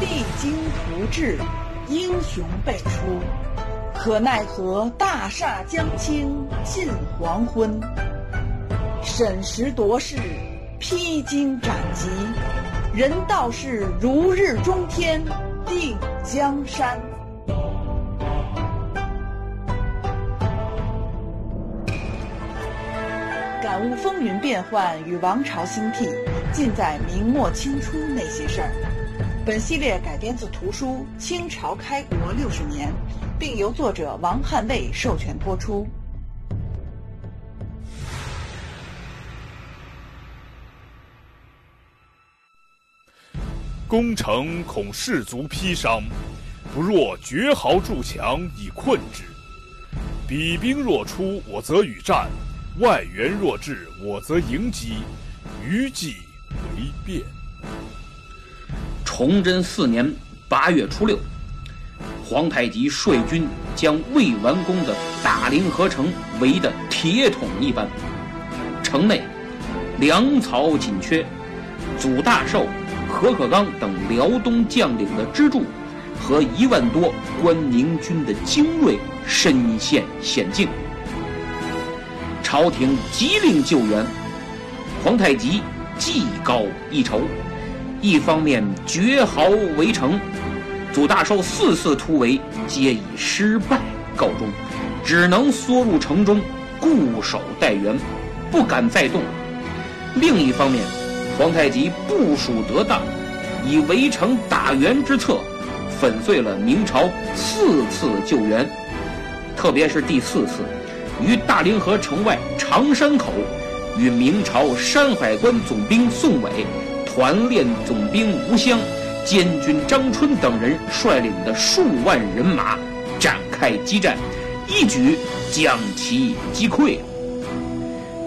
励精图治，英雄辈出。可奈何大厦将倾近黄昏。审时度势，披荆斩棘，人道是如日中天，定江山。感悟风云变幻与王朝兴替，尽在明末清初那些事儿。本系列改编自图书《清朝开国六十年》，并由作者王汉卫授权播出。攻城恐士卒披伤，不若绝壕筑墙以困之。彼兵若出，我则与战；外援若至，我则迎击。余计为变。崇祯四年八月初六，皇太极率军将未完工的大凌河城围得铁桶一般，城内粮草紧缺，祖大寿。何可刚等辽东将领的支柱和一万多关宁军的精锐身陷险境，朝廷急令救援，皇太极技高一筹，一方面绝壕围城，祖大寿四次突围皆以失败告终，只能缩入城中固守待援，不敢再动；另一方面。皇太极部署得当，以围城打援之策，粉碎了明朝四次救援，特别是第四次，于大凌河城外长山口，与明朝山海关总兵宋伟、团练总兵吴襄、监军张春等人率领的数万人马展开激战，一举将其击溃，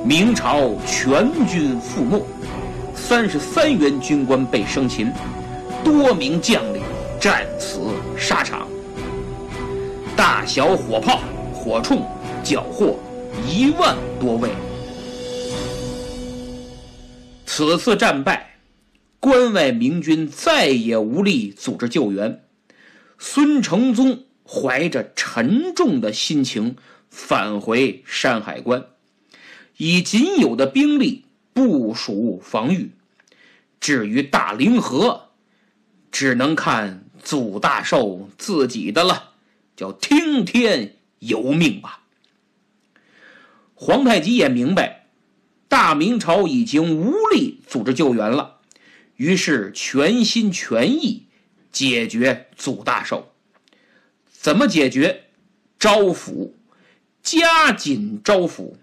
明朝全军覆没。三十三员军官被生擒，多名将领战死沙场。大小火炮、火铳缴获一万多位。此次战败，关外明军再也无力组织救援。孙承宗怀着沉重的心情返回山海关，以仅有的兵力部署防御。至于大凌河，只能看祖大寿自己的了，叫听天由命吧。皇太极也明白，大明朝已经无力组织救援了，于是全心全意解决祖大寿。怎么解决？招抚，加紧招抚。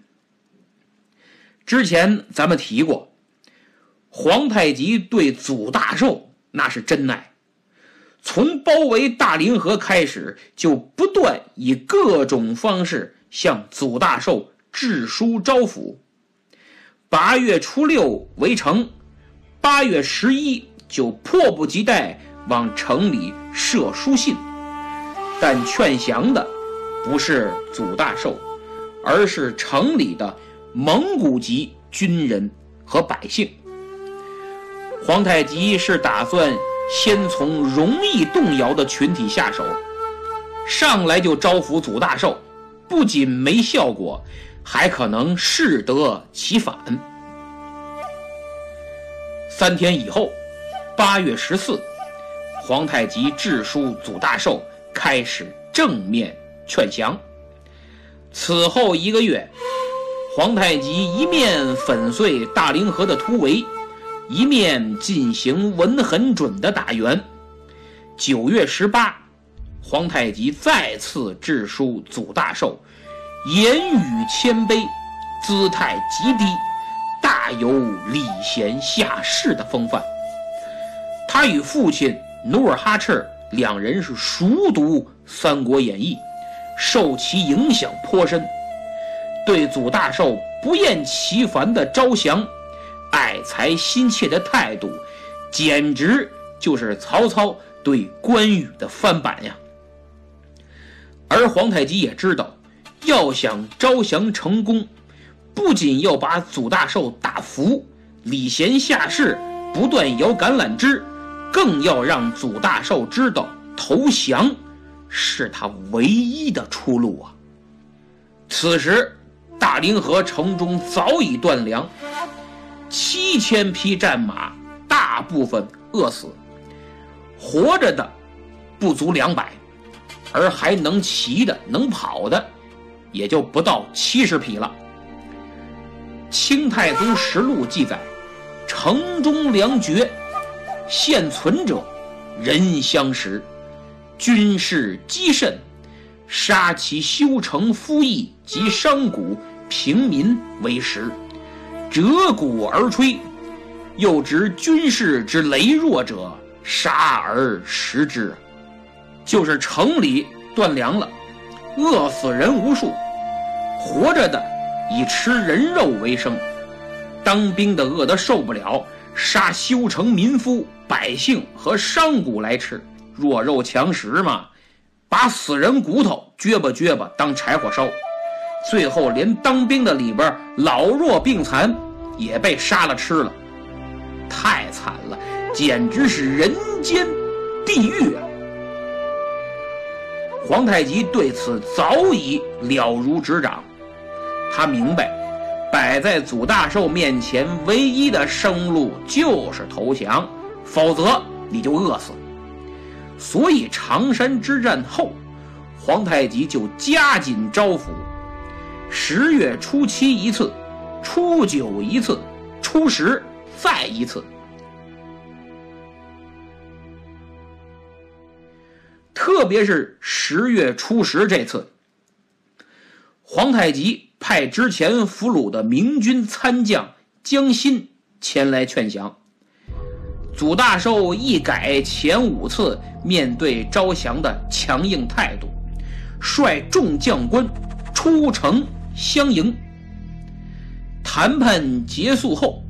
之前咱们提过。皇太极对祖大寿那是真爱，从包围大凌河开始，就不断以各种方式向祖大寿致书招抚。八月初六围城，八月十一就迫不及待往城里射书信，但劝降的不是祖大寿，而是城里的蒙古籍军人和百姓。皇太极是打算先从容易动摇的群体下手，上来就招抚祖大寿，不仅没效果，还可能适得其反。三天以后，八月十四，皇太极致书祖大寿，开始正面劝降。此后一个月，皇太极一面粉碎大凌河的突围。一面进行稳很准的打援。九月十八，皇太极再次致书祖大寿，言语谦卑，姿态极低，大有礼贤下士的风范。他与父亲努尔哈赤两人是熟读《三国演义》，受其影响颇深，对祖大寿不厌其烦的招降。爱才心切的态度，简直就是曹操对关羽的翻版呀。而皇太极也知道，要想招降成功，不仅要把祖大寿打服，礼贤下士，不断摇橄榄枝，更要让祖大寿知道投降是他唯一的出路啊！此时，大凌河城中早已断粮，七千匹战马大部分饿死，活着的不足两百，而还能骑的、能跑的，也就不到七十匹了。《清太宗实录》记载，城中粮绝，现存者人相食，军士积甚，杀其修城夫役及商贾平民为食，折骨而吹。又执军士之羸弱者，杀而食之。就是城里断粮了，饿死人无数，活着的。以吃人肉为生，当兵的饿得受不了，杀修城民夫、百姓和商贾来吃，弱肉强食嘛，把死人骨头撅吧撅吧当柴火烧，最后连当兵的里边老弱病残也被杀了吃了，太惨了，简直是人间地狱啊！皇太极对此早已了如指掌。他明白，摆在祖大寿面前唯一的生路就是投降，否则你就饿死。所以常山之战后，皇太极就加紧招抚，十月初七一次，初九一次，初十再一次。特别是十月初十这次，皇太极。派之前俘虏的明军参将江心前来劝降。祖大寿一改前五次面对招降的强硬态度，率众将官出城相迎。谈判结束后，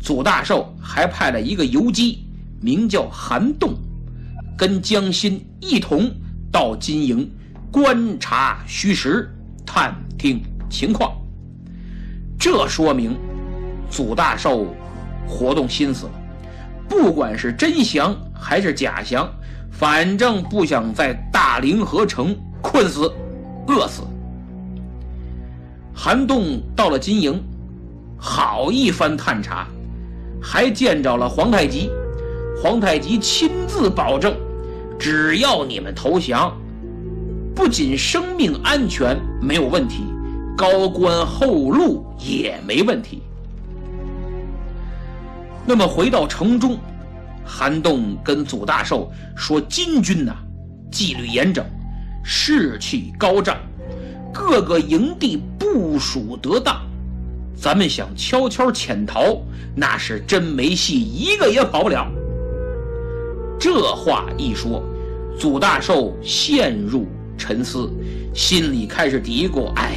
祖大寿还派了一个游击，名叫韩栋，跟江心一同到金营观察虚实，探。听情况，这说明祖大寿活动心思了。不管是真降还是假降，反正不想在大凌河城困死、饿死。韩栋到了金营，好一番探查，还见着了皇太极。皇太极亲自保证，只要你们投降。不仅生命安全没有问题，高官厚禄也没问题。那么回到城中，韩栋跟祖大寿说：“金军呐，纪律严整，士气高涨，各个营地部署得当，咱们想悄悄潜逃，那是真没戏，一个也跑不了。”这话一说，祖大寿陷入。沉思，心里开始嘀咕：“哎，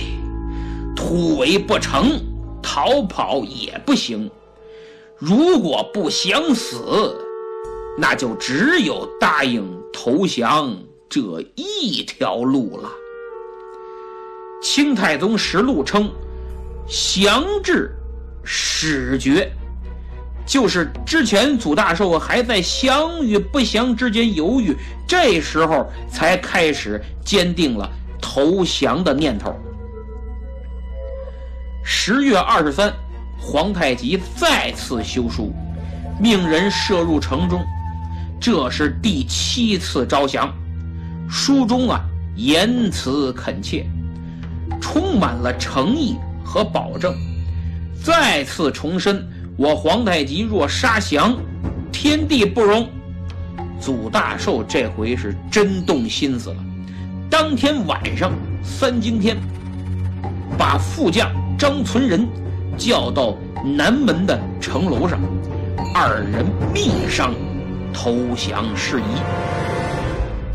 突围不成，逃跑也不行。如果不想死，那就只有答应投降这一条路了。”《清太宗实录》称：“降至始决。”就是之前祖大寿还在降与不降之间犹豫，这时候才开始坚定了投降的念头。十月二十三，皇太极再次修书，命人射入城中，这是第七次招降。书中啊，言辞恳切，充满了诚意和保证，再次重申。我皇太极若杀降，天地不容。祖大寿这回是真动心思了。当天晚上三更天，把副将张存仁叫到南门的城楼上，二人密商投降事宜。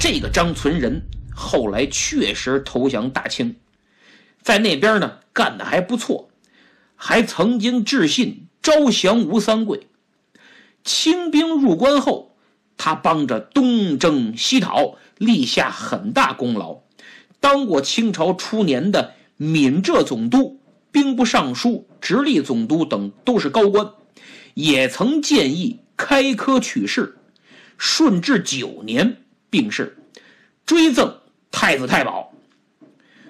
这个张存仁后来确实投降大清，在那边呢干的还不错，还曾经致信。招降吴三桂，清兵入关后，他帮着东征西讨，立下很大功劳。当过清朝初年的闽浙总督、兵部尚书、直隶总督等，都是高官。也曾建议开科取士，顺治九年病逝，追赠太子太保。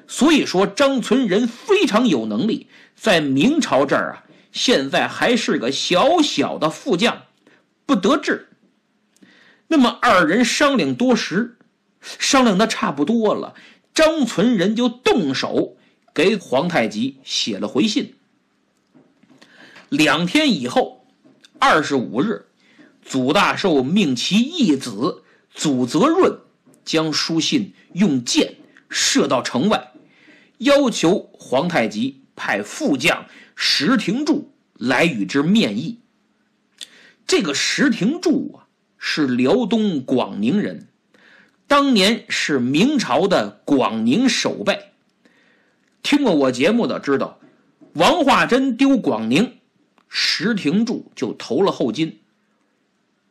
所以说，张存仁非常有能力，在明朝这儿啊，现在还是个小小的副将，不得志。那么二人商量多时，商量的差不多了，张存仁就动手给皇太极写了回信。两天以后，二十五日，祖大寿命其义子祖泽润将书信用箭射到城外。要求皇太极派副将石廷柱来与之面议。这个石廷柱啊，是辽东广宁人，当年是明朝的广宁守备。听过我节目的知道，王化贞丢广宁，石廷柱就投了后金。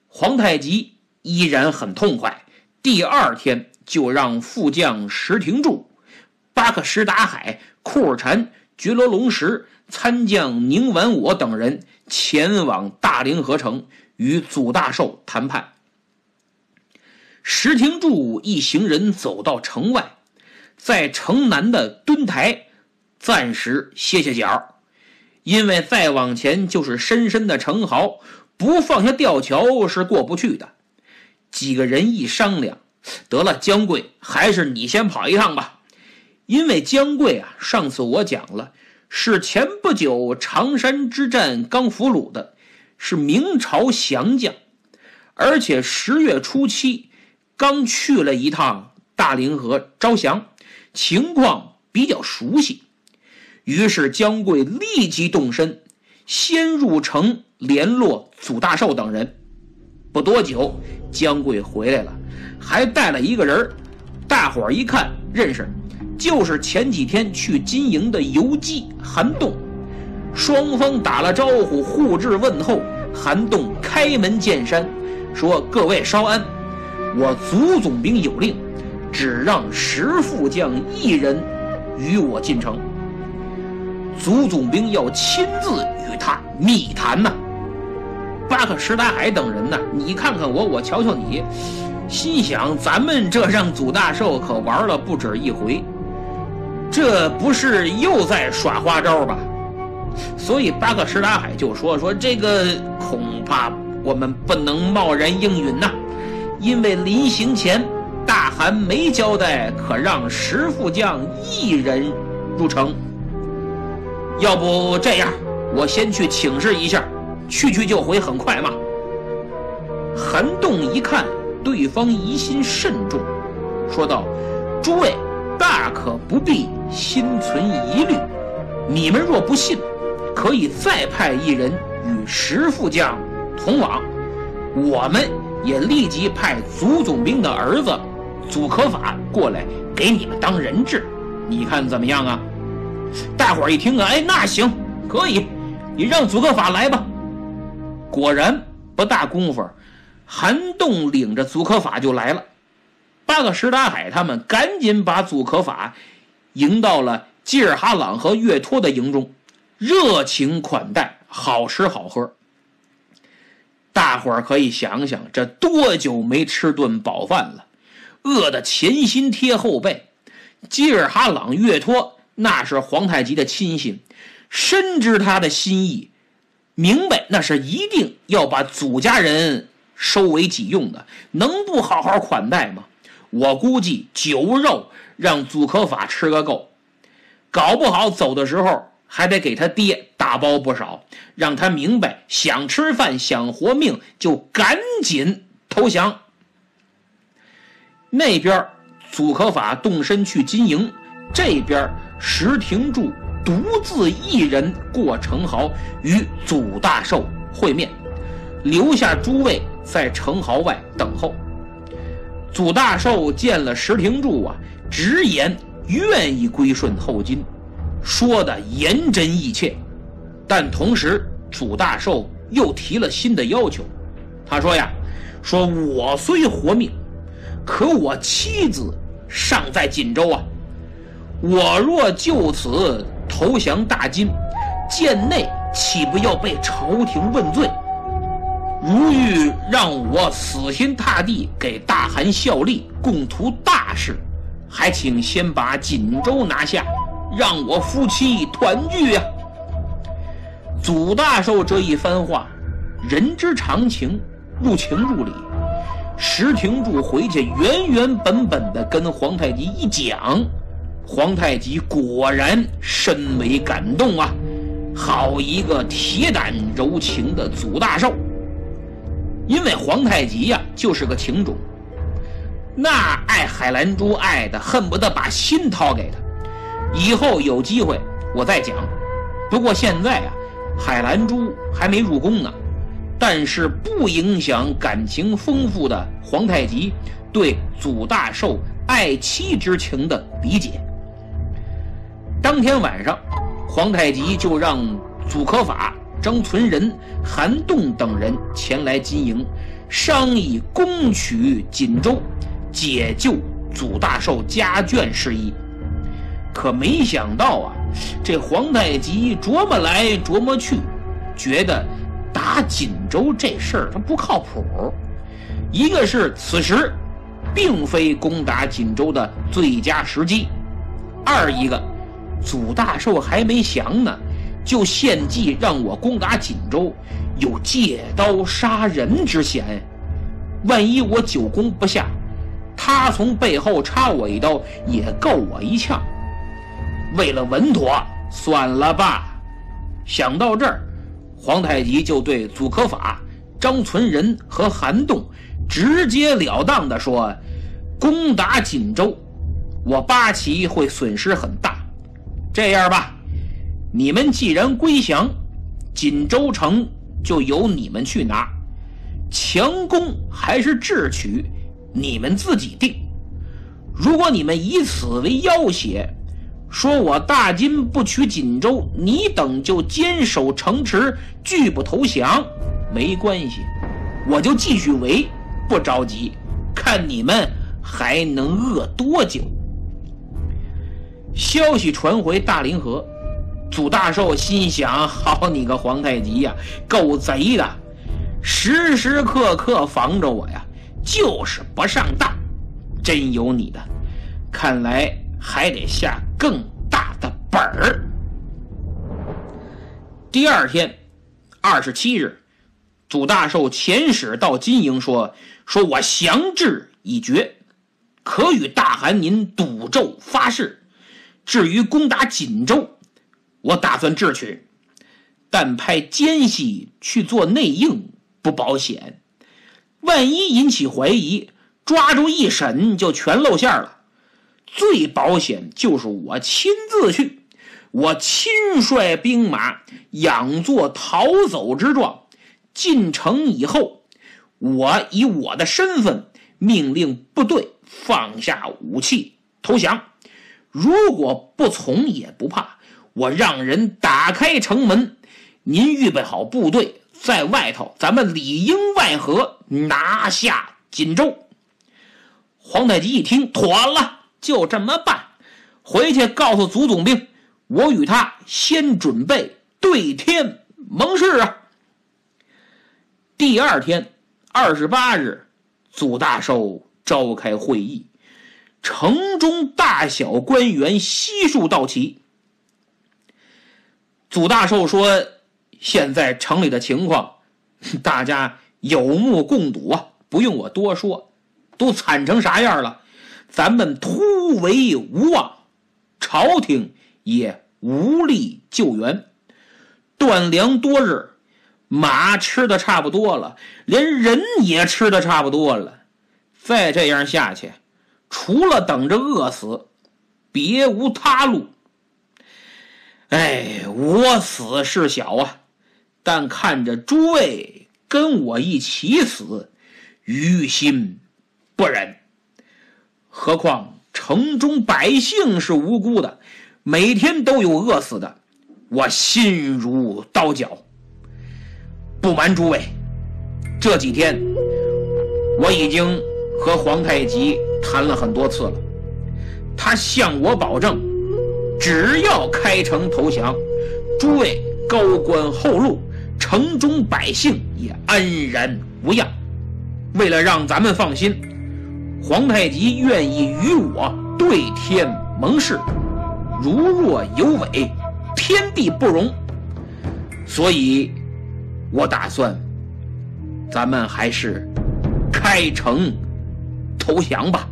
皇太极依然很痛快，第二天就让副将石廷柱。巴克什达海、库尔禅、觉罗龙石、参将宁完我等人前往大凌河城与祖大寿谈判。石廷柱一行人走到城外，在城南的墩台暂时歇歇脚，因为再往前就是深深的城壕，不放下吊桥是过不去的。几个人一商量，得了，江贵，还是你先跑一趟吧。因为姜贵啊，上次我讲了，是前不久常山之战刚俘虏的，是明朝降将，而且十月初七刚去了一趟大凌河招降，情况比较熟悉。于是姜贵立即动身，先入城联络祖大寿等人。不多久，姜贵回来了，还带了一个人大伙儿一看认识。就是前几天去金营的游击韩栋，双方打了招呼，互致问候。韩栋开门见山说：“各位稍安，我祖总兵有令，只让石副将一人与我进城。祖总兵要亲自与他密谈呐。”巴克什达海等人呢？你看看我，我瞧瞧你，心想：咱们这让祖大寿可玩了不止一回。这不是又在耍花招吧？所以巴克什达海就说：“说这个恐怕我们不能贸然应允呐，因为临行前大汗没交代，可让石副将一人入城。要不这样，我先去请示一下，去去就回，很快嘛。”韩栋一看对方疑心甚重，说道：“诸位。”大可不必心存疑虑，你们若不信，可以再派一人与石副将同往，我们也立即派祖总兵的儿子祖可法过来给你们当人质，你看怎么样啊？大伙儿一听啊，哎，那行，可以，你让祖可法来吧。果然不大功夫，韩栋领着祖可法就来了。巴克什达海他们赶紧把祖可法迎到了基尔哈朗和岳托的营中，热情款待，好吃好喝。大伙儿可以想想，这多久没吃顿饱饭了，饿得前心贴后背。基尔哈朗、岳托那是皇太极的亲信，深知他的心意，明白那是一定要把祖家人收为己用的，能不好好款待吗？我估计酒肉让祖可法吃个够，搞不好走的时候还得给他爹打包不少，让他明白想吃饭想活命就赶紧投降。那边祖可法动身去金营，这边石廷柱独自一人过城壕与祖大寿会面，留下诸位在城壕外等候。祖大寿见了石廷柱啊，直言愿意归顺后金，说的言真意切。但同时，祖大寿又提了新的要求。他说呀：“说我虽活命，可我妻子尚在锦州啊。我若就此投降大金，贱内岂不要被朝廷问罪？如欲让我死心塌地给大汗效力，共图大事，还请先把锦州拿下，让我夫妻团聚呀。祖大寿这一番话，人之常情，入情入理。石廷柱回去原原本本的跟皇太极一讲，皇太极果然深为感动啊！好一个铁胆柔情的祖大寿！因为皇太极呀就是个情种，那爱海兰珠爱的恨不得把心掏给他。以后有机会我再讲。不过现在啊，海兰珠还没入宫呢。但是不影响感情丰富的皇太极对祖大寿爱妻之情的理解。当天晚上，皇太极就让祖可法、张存仁、韩栋等人前来金营，商议攻取锦州，解救祖大寿家眷事宜。可没想到啊，这皇太极琢磨来琢磨去，觉得。打锦州这事儿，他不靠谱。一个是此时，并非攻打锦州的最佳时机；二一个，祖大寿还没降呢，就献计让我攻打锦州，有借刀杀人之嫌。万一我久攻不下，他从背后插我一刀，也够我一呛。为了稳妥，算了吧。想到这儿。皇太极就对祖可法、张存仁和韩栋直截了当地说：“攻打锦州，我八旗会损失很大。这样吧，你们既然归降，锦州城就由你们去拿，强攻还是智取，你们自己定。如果你们以此为要挟。”说我大金不取锦州，你等就坚守城池，拒不投降，没关系，我就继续围，不着急，看你们还能饿多久。消息传回大凌河，祖大寿心想：好你个皇太极呀，够贼的，时时刻刻防着我呀，就是不上当，真有你的，看来。还得下更大的本儿。第二天，二十七日，祖大寿遣使到金营说：“说我降志已决，可与大汗您赌咒发誓。至于攻打锦州，我打算智取，但派奸细去做内应不保险。万一引起怀疑，抓住一审就全露馅了。”最保险就是我亲自去，我亲率兵马，佯作逃走之状。进城以后，我以我的身份命令部队放下武器投降。如果不从也不怕，我让人打开城门，您预备好部队在外头，咱们里应外合拿下锦州。皇太极一听，妥了。就这么办，回去告诉祖总兵，我与他先准备对天盟誓啊。第二天，二十八日，祖大寿召开会议，城中大小官员悉数到齐。祖大寿说：“现在城里的情况，大家有目共睹啊，不用我多说，都惨成啥样了。”咱们突围无望，朝廷也无力救援，断粮多日，马吃的差不多了，连人也吃的差不多了。再这样下去，除了等着饿死，别无他路。哎，我死事小啊，但看着诸位跟我一起死，于心不忍。何况城中百姓是无辜的，每天都有饿死的，我心如刀绞。不瞒诸位，这几天我已经和皇太极谈了很多次了，他向我保证，只要开城投降，诸位高官厚禄城中百姓也安然无恙。为了让咱们放心，皇太极愿意与我对天盟誓，如若有违，天地不容。所以，我打算，咱们还是开城投降吧。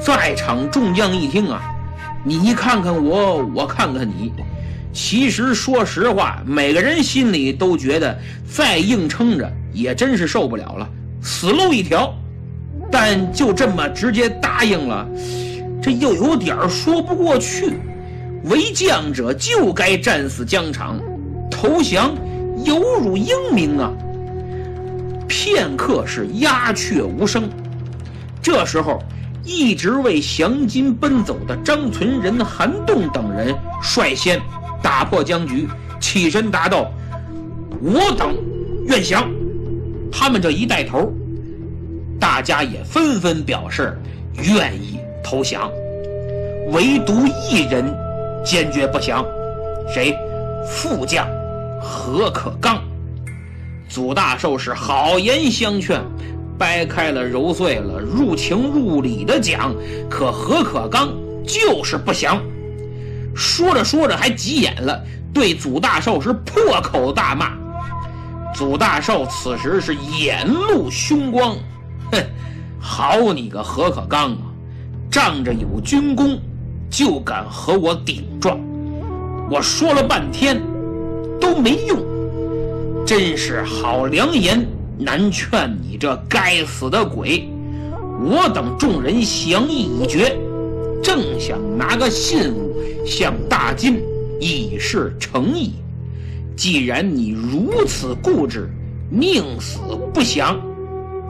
在场众将一听啊，你看看我，我看看你。其实说实话，每个人心里都觉得再硬撑着也真是受不了了，死路一条。但就这么直接答应了，这又有点说不过去。为将者就该战死疆场，投降有辱英名啊！片刻是鸦雀无声。这时候，一直为降金奔走的张存仁、韩栋等人率先打破僵局，起身答道：“我等愿降。”他们这一带头，大家也纷纷表示愿意投降，唯独一人。坚决不降，谁？副将何可刚。祖大寿是好言相劝，掰开了揉碎了，入情入理的讲。可何可刚就是不降。说着说着还急眼了，对祖大寿是破口大骂。祖大寿此时是眼露凶光，哼，好你个何可刚啊，仗着有军功。就敢和我顶撞，我说了半天都没用，真是好良言难劝你这该死的鬼！我等众人详议已决，正想拿个信物向大金以示诚意。既然你如此固执，宁死不降，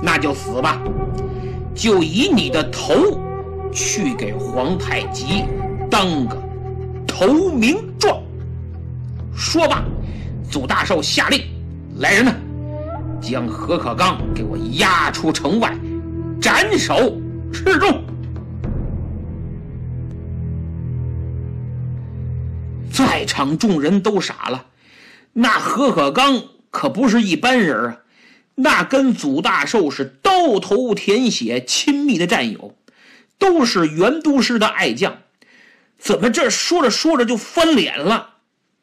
那就死吧，就以你的头。去给皇太极当个投名状。说罢，祖大寿下令：“来人呐，将何可刚给我押出城外，斩首示众。”在场众人都傻了，那何可刚可不是一般人啊，那跟祖大寿是刀头舔血、亲密的战友。都是元都师的爱将，怎么这说着说着就翻脸了？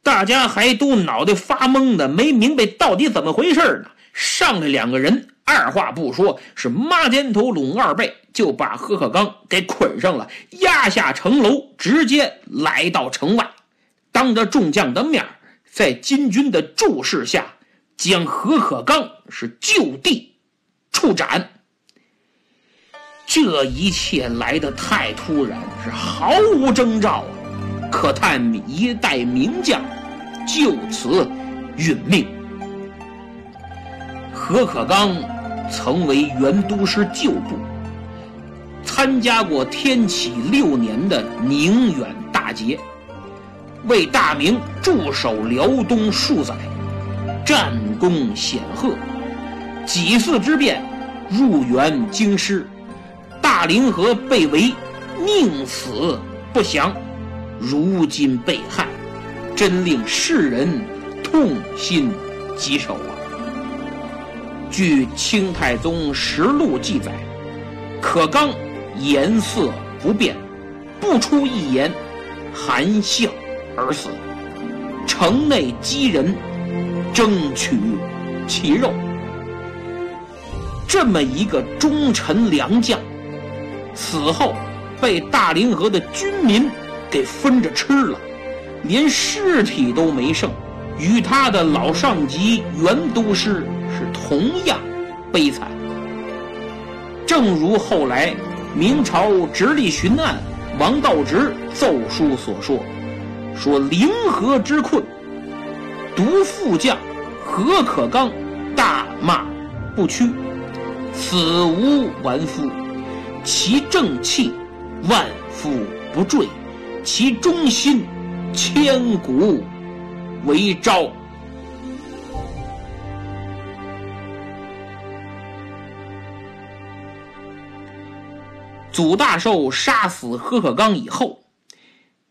大家还都脑袋发懵的，没明白到底怎么回事呢。上来两个人，二话不说，是抹肩头拢二背，就把何可刚给捆上了，压下城楼，直接来到城外，当着众将的面，在金军的注视下，将何可刚是就地处斩。这一切来得太突然，是毫无征兆啊！可叹一代名将就此殒命。何可刚曾为元都师旧部，参加过天启六年的宁远大捷，为大明驻守辽东数载，战功显赫。几次之变，入援京师。大凌河被围，宁死不降，如今被害，真令世人痛心疾首啊！据《清太宗实录》记载，可刚颜色不变，不出一言，含笑而死。城内饥人争取其肉，这么一个忠臣良将。死后被大凌河的军民给分着吃了，连尸体都没剩，与他的老上级袁都师是同样悲惨。正如后来明朝直隶巡按王道直奏书所说：“说凌河之困，独副将何可刚大骂不屈，死无完肤。”其正气万夫不坠，其忠心千古为昭。祖大寿杀死贺可刚以后，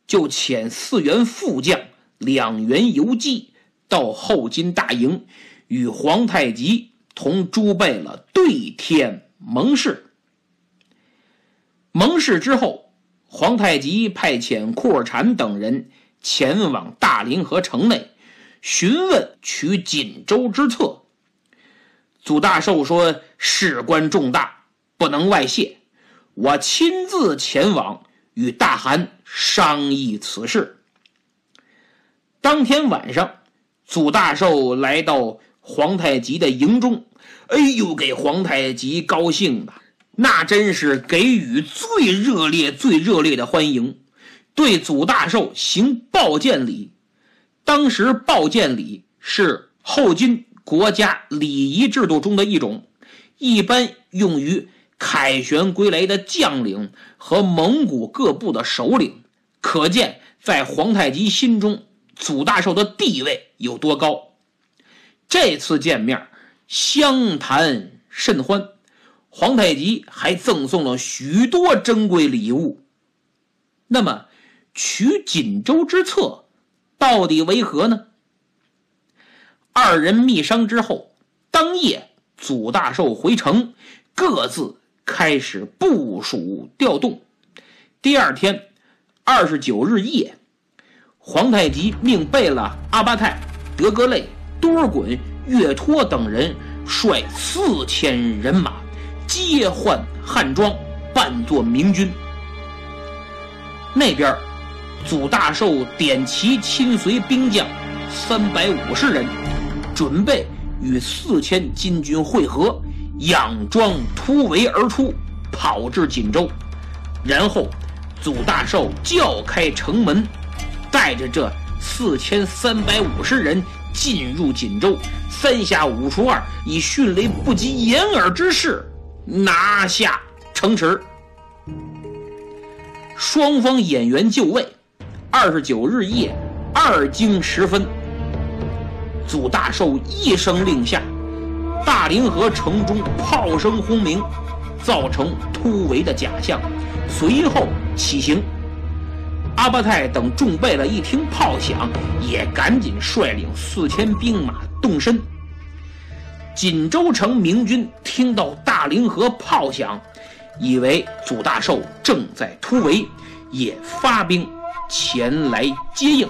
就遣四员副将、两员游击到后金大营，与皇太极同诸贝勒对天盟誓。盟誓之后，皇太极派遣库尔禅等人前往大凌河城内，询问取锦州之策。祖大寿说：“事关重大，不能外泄，我亲自前往与大汗商议此事。”当天晚上，祖大寿来到皇太极的营中，哎呦，给皇太极高兴的。那真是给予最热烈、最热烈的欢迎，对祖大寿行抱剑礼。当时抱剑礼是后金国家礼仪制度中的一种，一般用于凯旋归来的将领和蒙古各部的首领。可见，在皇太极心中，祖大寿的地位有多高。这次见面，相谈甚欢。皇太极还赠送了许多珍贵礼物。那么，取锦州之策到底为何呢？二人密商之后，当夜祖大寿回城，各自开始部署调动。第二天，二十九日夜，皇太极命贝勒阿巴泰、德格类、多尔衮、岳托等人率四千人马。皆换汉装，扮作明军。那边，祖大寿点齐亲随兵将三百五十人，准备与四千金军会合，佯装突围而出，跑至锦州。然后，祖大寿叫开城门，带着这四千三百五十人进入锦州，三下五除二，以迅雷不及掩耳之势。拿下城池，双方演员就位。二十九日夜二更时分，祖大寿一声令下，大凌河城中炮声轰鸣，造成突围的假象。随后起行，阿巴泰等众贝勒一听炮响，也赶紧率领四千兵马动身。锦州城明军听到大凌河炮响，以为祖大寿正在突围，也发兵前来接应。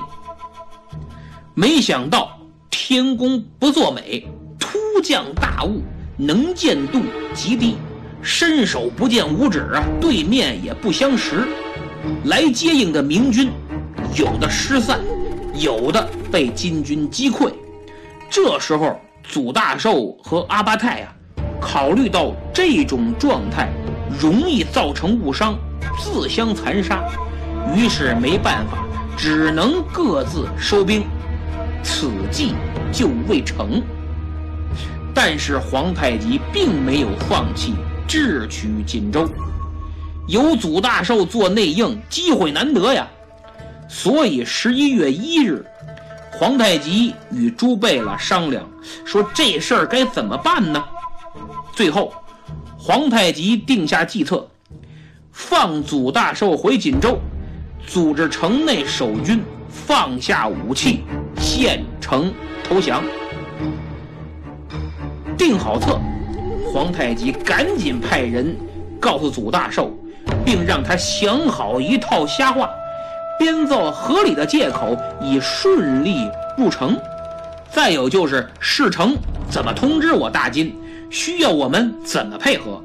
没想到天公不作美，降大雾，能见度极低，伸手不见五指啊，对面也不相识。来接应的明军，有的失散，有的被金军击溃。这时候。祖大寿和阿巴泰啊，考虑到这种状态容易造成误伤，自相残杀，于是没办法，只能各自收兵，此计就未成。但是皇太极并没有放弃智取锦州，有祖大寿做内应，机会难得呀，所以十一月一日。皇太极与朱贝勒商量，说这事儿该怎么办呢？最后，皇太极定下计策，放祖大寿回锦州，组织城内守军放下武器，献城投降。定好策，皇太极赶紧派人告诉祖大寿，并让他想好一套瞎话。编造合理的借口，以顺利入城。再有就是事成怎么通知我大金，需要我们怎么配合？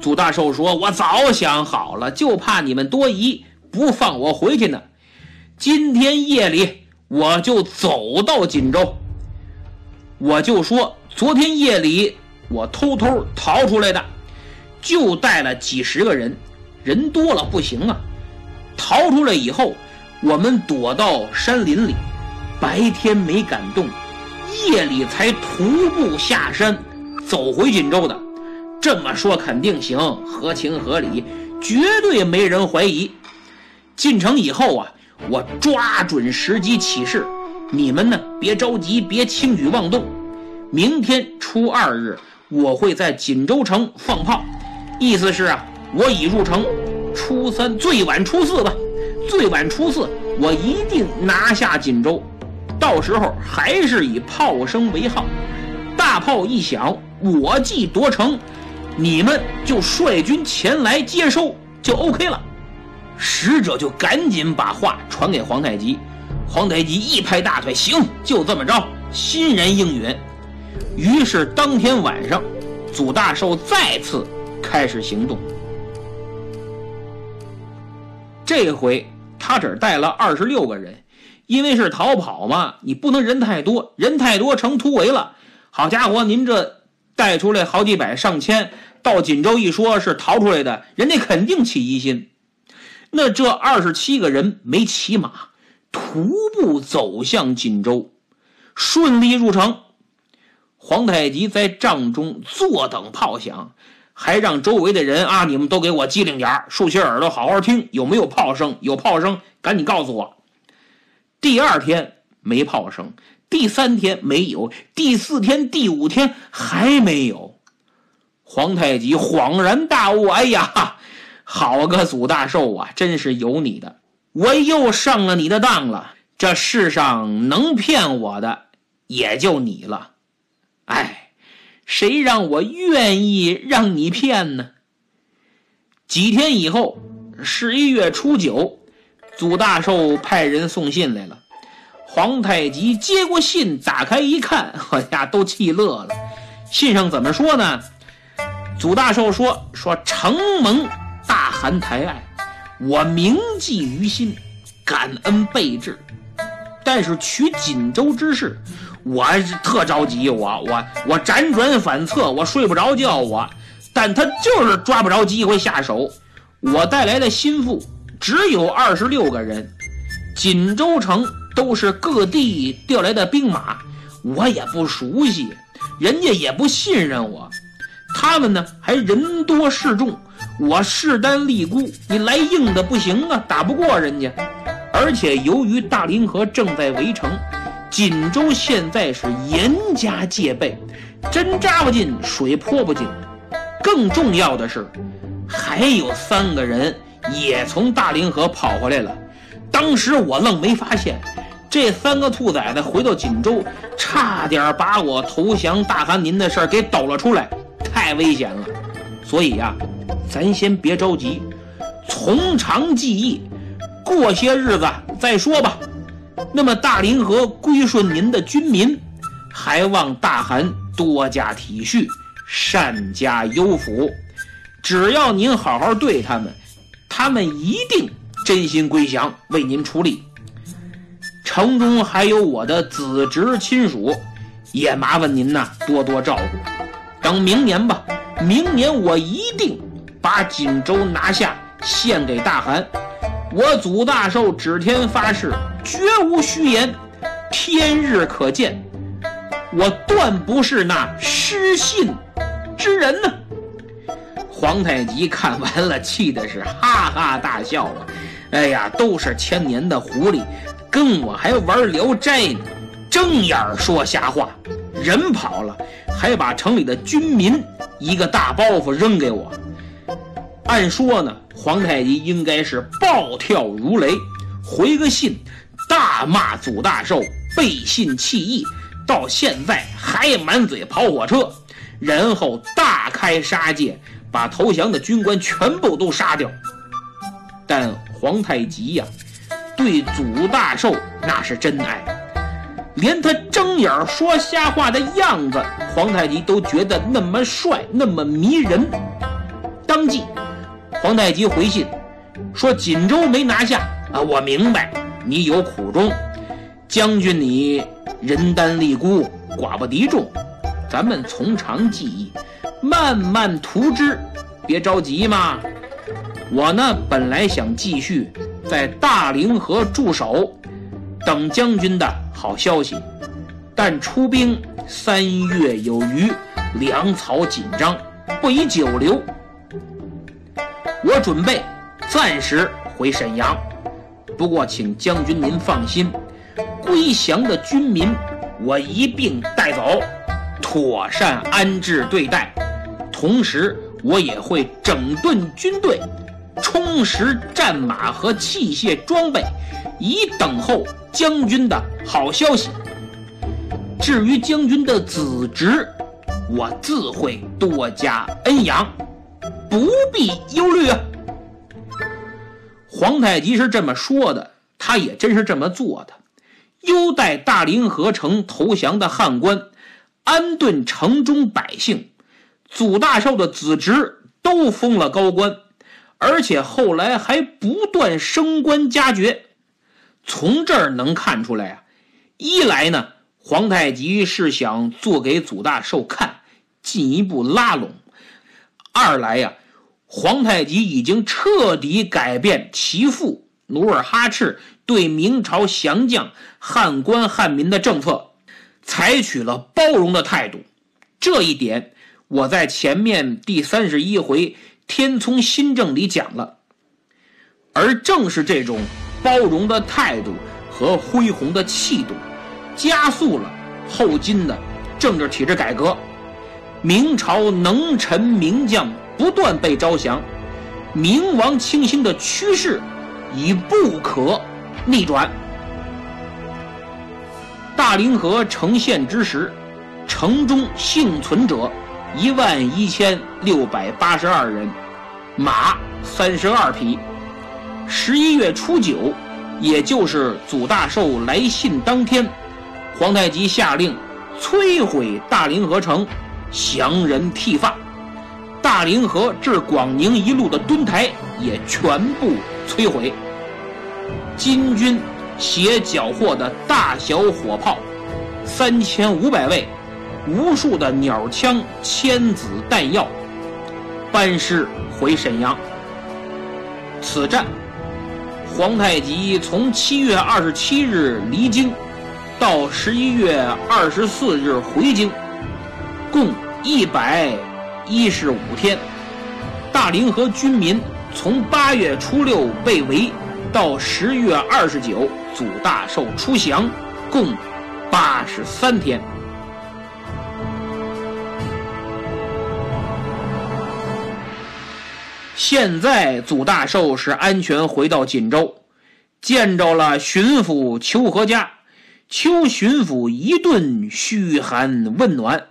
祖大寿说：“我早想好了，就怕你们多疑，不放我回去呢。今天夜里我就走到锦州，我就说昨天夜里我偷偷逃出来的，就带了几十个人，人多了不行啊。”逃出来以后，我们躲到山林里，白天没敢动，夜里才徒步下山，走回锦州的。这么说肯定行，合情合理，绝对没人怀疑。进城以后啊，我抓准时机起事，你们呢别着急，别轻举妄动。明天初二日，我会在锦州城放炮，意思是啊，我已入城。初三最晚初四吧，最晚初四，我一定拿下锦州。到时候还是以炮声为号，大炮一响，我即夺城，你们就率军前来接收，就 OK 了。使者就赶紧把话传给皇太极，皇太极一拍大腿，行，就这么着，欣然应允。于是当天晚上，祖大寿再次开始行动。这回他只带了二十六个人，因为是逃跑嘛，你不能人太多，人太多成突围了。好家伙，您这带出来好几百上千，到锦州一说是逃出来的，人家肯定起疑心。那这二十七个人没骑马，徒步走向锦州，顺利入城。皇太极在帐中坐等炮响，还让周围的人啊，你们都给我机灵点竖起耳朵好好听，有没有炮声？有炮声，赶紧告诉我。第二天没炮声，第三天没有，第四天、第五天还没有。皇太极恍然大悟，哎呀！好个祖大寿啊！真是有你的，我又上了你的当了。这世上能骗我的，也就你了。哎，谁让我愿意让你骗呢？几天以后，十一月初九，祖大寿派人送信来了。皇太极接过信，打开一看，哎呀，都气乐了。信上怎么说呢？祖大寿说：“说承蒙。”大汗抬爱，我铭记于心，感恩备至。但是取锦州之事，我特着急，我我我辗转反侧，我睡不着觉，我。但他就是抓不着机会下手。我带来的心腹只有二十六个人，锦州城都是各地调来的兵马，我也不熟悉，人家也不信任我。他们呢，还人多势众。我势单力孤，你来硬的不行啊，打不过人家。而且由于大凌河正在围城，锦州现在是严加戒备，针扎不进，水泼不进。更重要的是，还有三个人也从大凌河跑回来了。当时我愣没发现，这三个兔崽子回到锦州，差点把我投降大汗您的事儿给抖了出来，太危险了。所以呀。咱先别着急，从长计议，过些日子再说吧。那么大凌河归顺您的军民，还望大汗多加体恤，善加优抚。只要您好好对他们，他们一定真心归降，为您出力。城中还有我的子侄亲属，也麻烦您呐多多照顾。等明年吧，明年我一定。把锦州拿下，献给大汗。我祖大寿指天发誓，绝无虚言，天日可见。我断不是那失信之人呢。皇太极看完了，气的是哈哈大笑啊！哎呀，都是千年的狐狸，跟我还玩聊斋呢，睁眼说瞎话。人跑了，还把城里的军民一个大包袱扔给我。按说呢，皇太极应该是暴跳如雷，回个信，大骂祖大寿背信弃义，到现在还满嘴跑火车，然后大开杀戒，把投降的军官全部都杀掉。但皇太极呀，对祖大寿那是真爱，连他睁眼说瞎话的样子，皇太极都觉得那么帅，那么迷人，当即。皇太极回信说：“锦州没拿下啊，我明白你有苦衷。将军你人单力孤，寡不敌众，咱们从长计议，慢慢图之，别着急嘛。我呢，本来想继续在大凌河驻守，等将军的好消息。但出兵三月有余，粮草紧张，不宜久留。”我准备暂时回沈阳，不过请将军您放心，归降的军民我一并带走，妥善安置对待。同时，我也会整顿军队，充实战马和器械装备，以等候将军的好消息。至于将军的子侄，我自会多加恩养，不必忧虑啊。皇太极是这么说的，他也真是这么做的。优待大凌河城投降的汉官，安顿城中百姓，祖大寿的子侄都封了高官，而且后来还不断升官加爵。从这儿能看出来啊，一来呢。皇太极是想做给祖大寿看，进一步拉拢；二来呀，皇太极已经彻底改变其父努尔哈赤对明朝降将、汉官汉民的政策，采取了包容的态度。这一点我在前面第三十一回《天聪新政》里讲了。而正是这种包容的态度和恢宏的气度。加速了后金的政治体制改革，明朝能臣名将不断被招降，明亡清兴的趋势已不可逆转。大凌河城陷之时，城中幸存者一万一千六百八十二人，马三十二匹。十一月初九，也就是祖大寿来信当天。皇太极下令摧毁大凌河城，降人剃发，大凌河至广宁一路的墩台也全部摧毁。金军携缴获的大小火炮三千五百位，无数的鸟枪、千子弹药，班师回沈阳。此战，皇太极从七月二十七日离京。到十一月二十四日回京，共一百一十五天。大凌河军民从八月初六被围，到十月二十九祖大寿出降，共八十三天。现在祖大寿是安全回到锦州，见着了巡抚邱和嘉。邱巡抚一顿嘘寒问暖，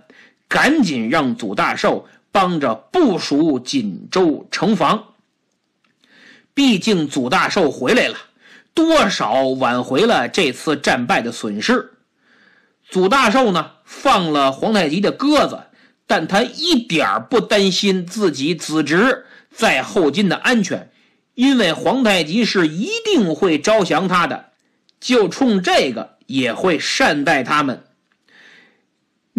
赶紧让祖大寿帮着部署锦州城防。毕竟祖大寿回来了，多少挽回了这次战败的损失。祖大寿呢，放了皇太极的鸽子，但他一点不担心自己子侄在后金的安全，因为皇太极是一定会招降他的。就冲这个。也会善待他们。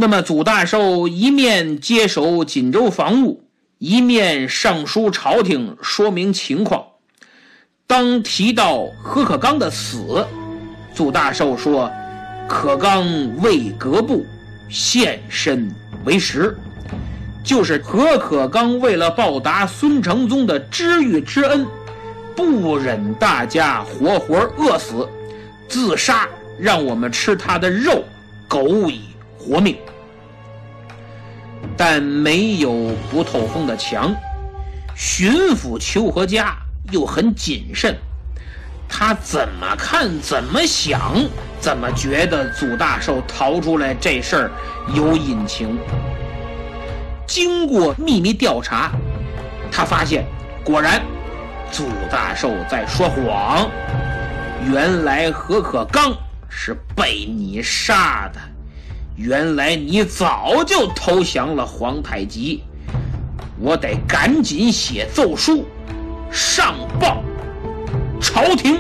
那么，祖大寿一面接手锦州防务，一面上书朝廷说明情况。当提到何可刚的死，祖大寿说：“可刚为革部献身为实，就是何可刚为了报答孙承宗的知遇之恩，不忍大家活活饿死，自杀。”让我们吃他的肉，苟以活命。但没有不透风的墙。巡抚邱和嘉又很谨慎，他怎么看怎么想，怎么觉得祖大寿逃出来这事儿有隐情。经过秘密调查，他发现果然祖大寿在说谎。原来何可刚。是被你杀的，原来你早就投降了皇太极，我得赶紧写奏书，上报朝廷。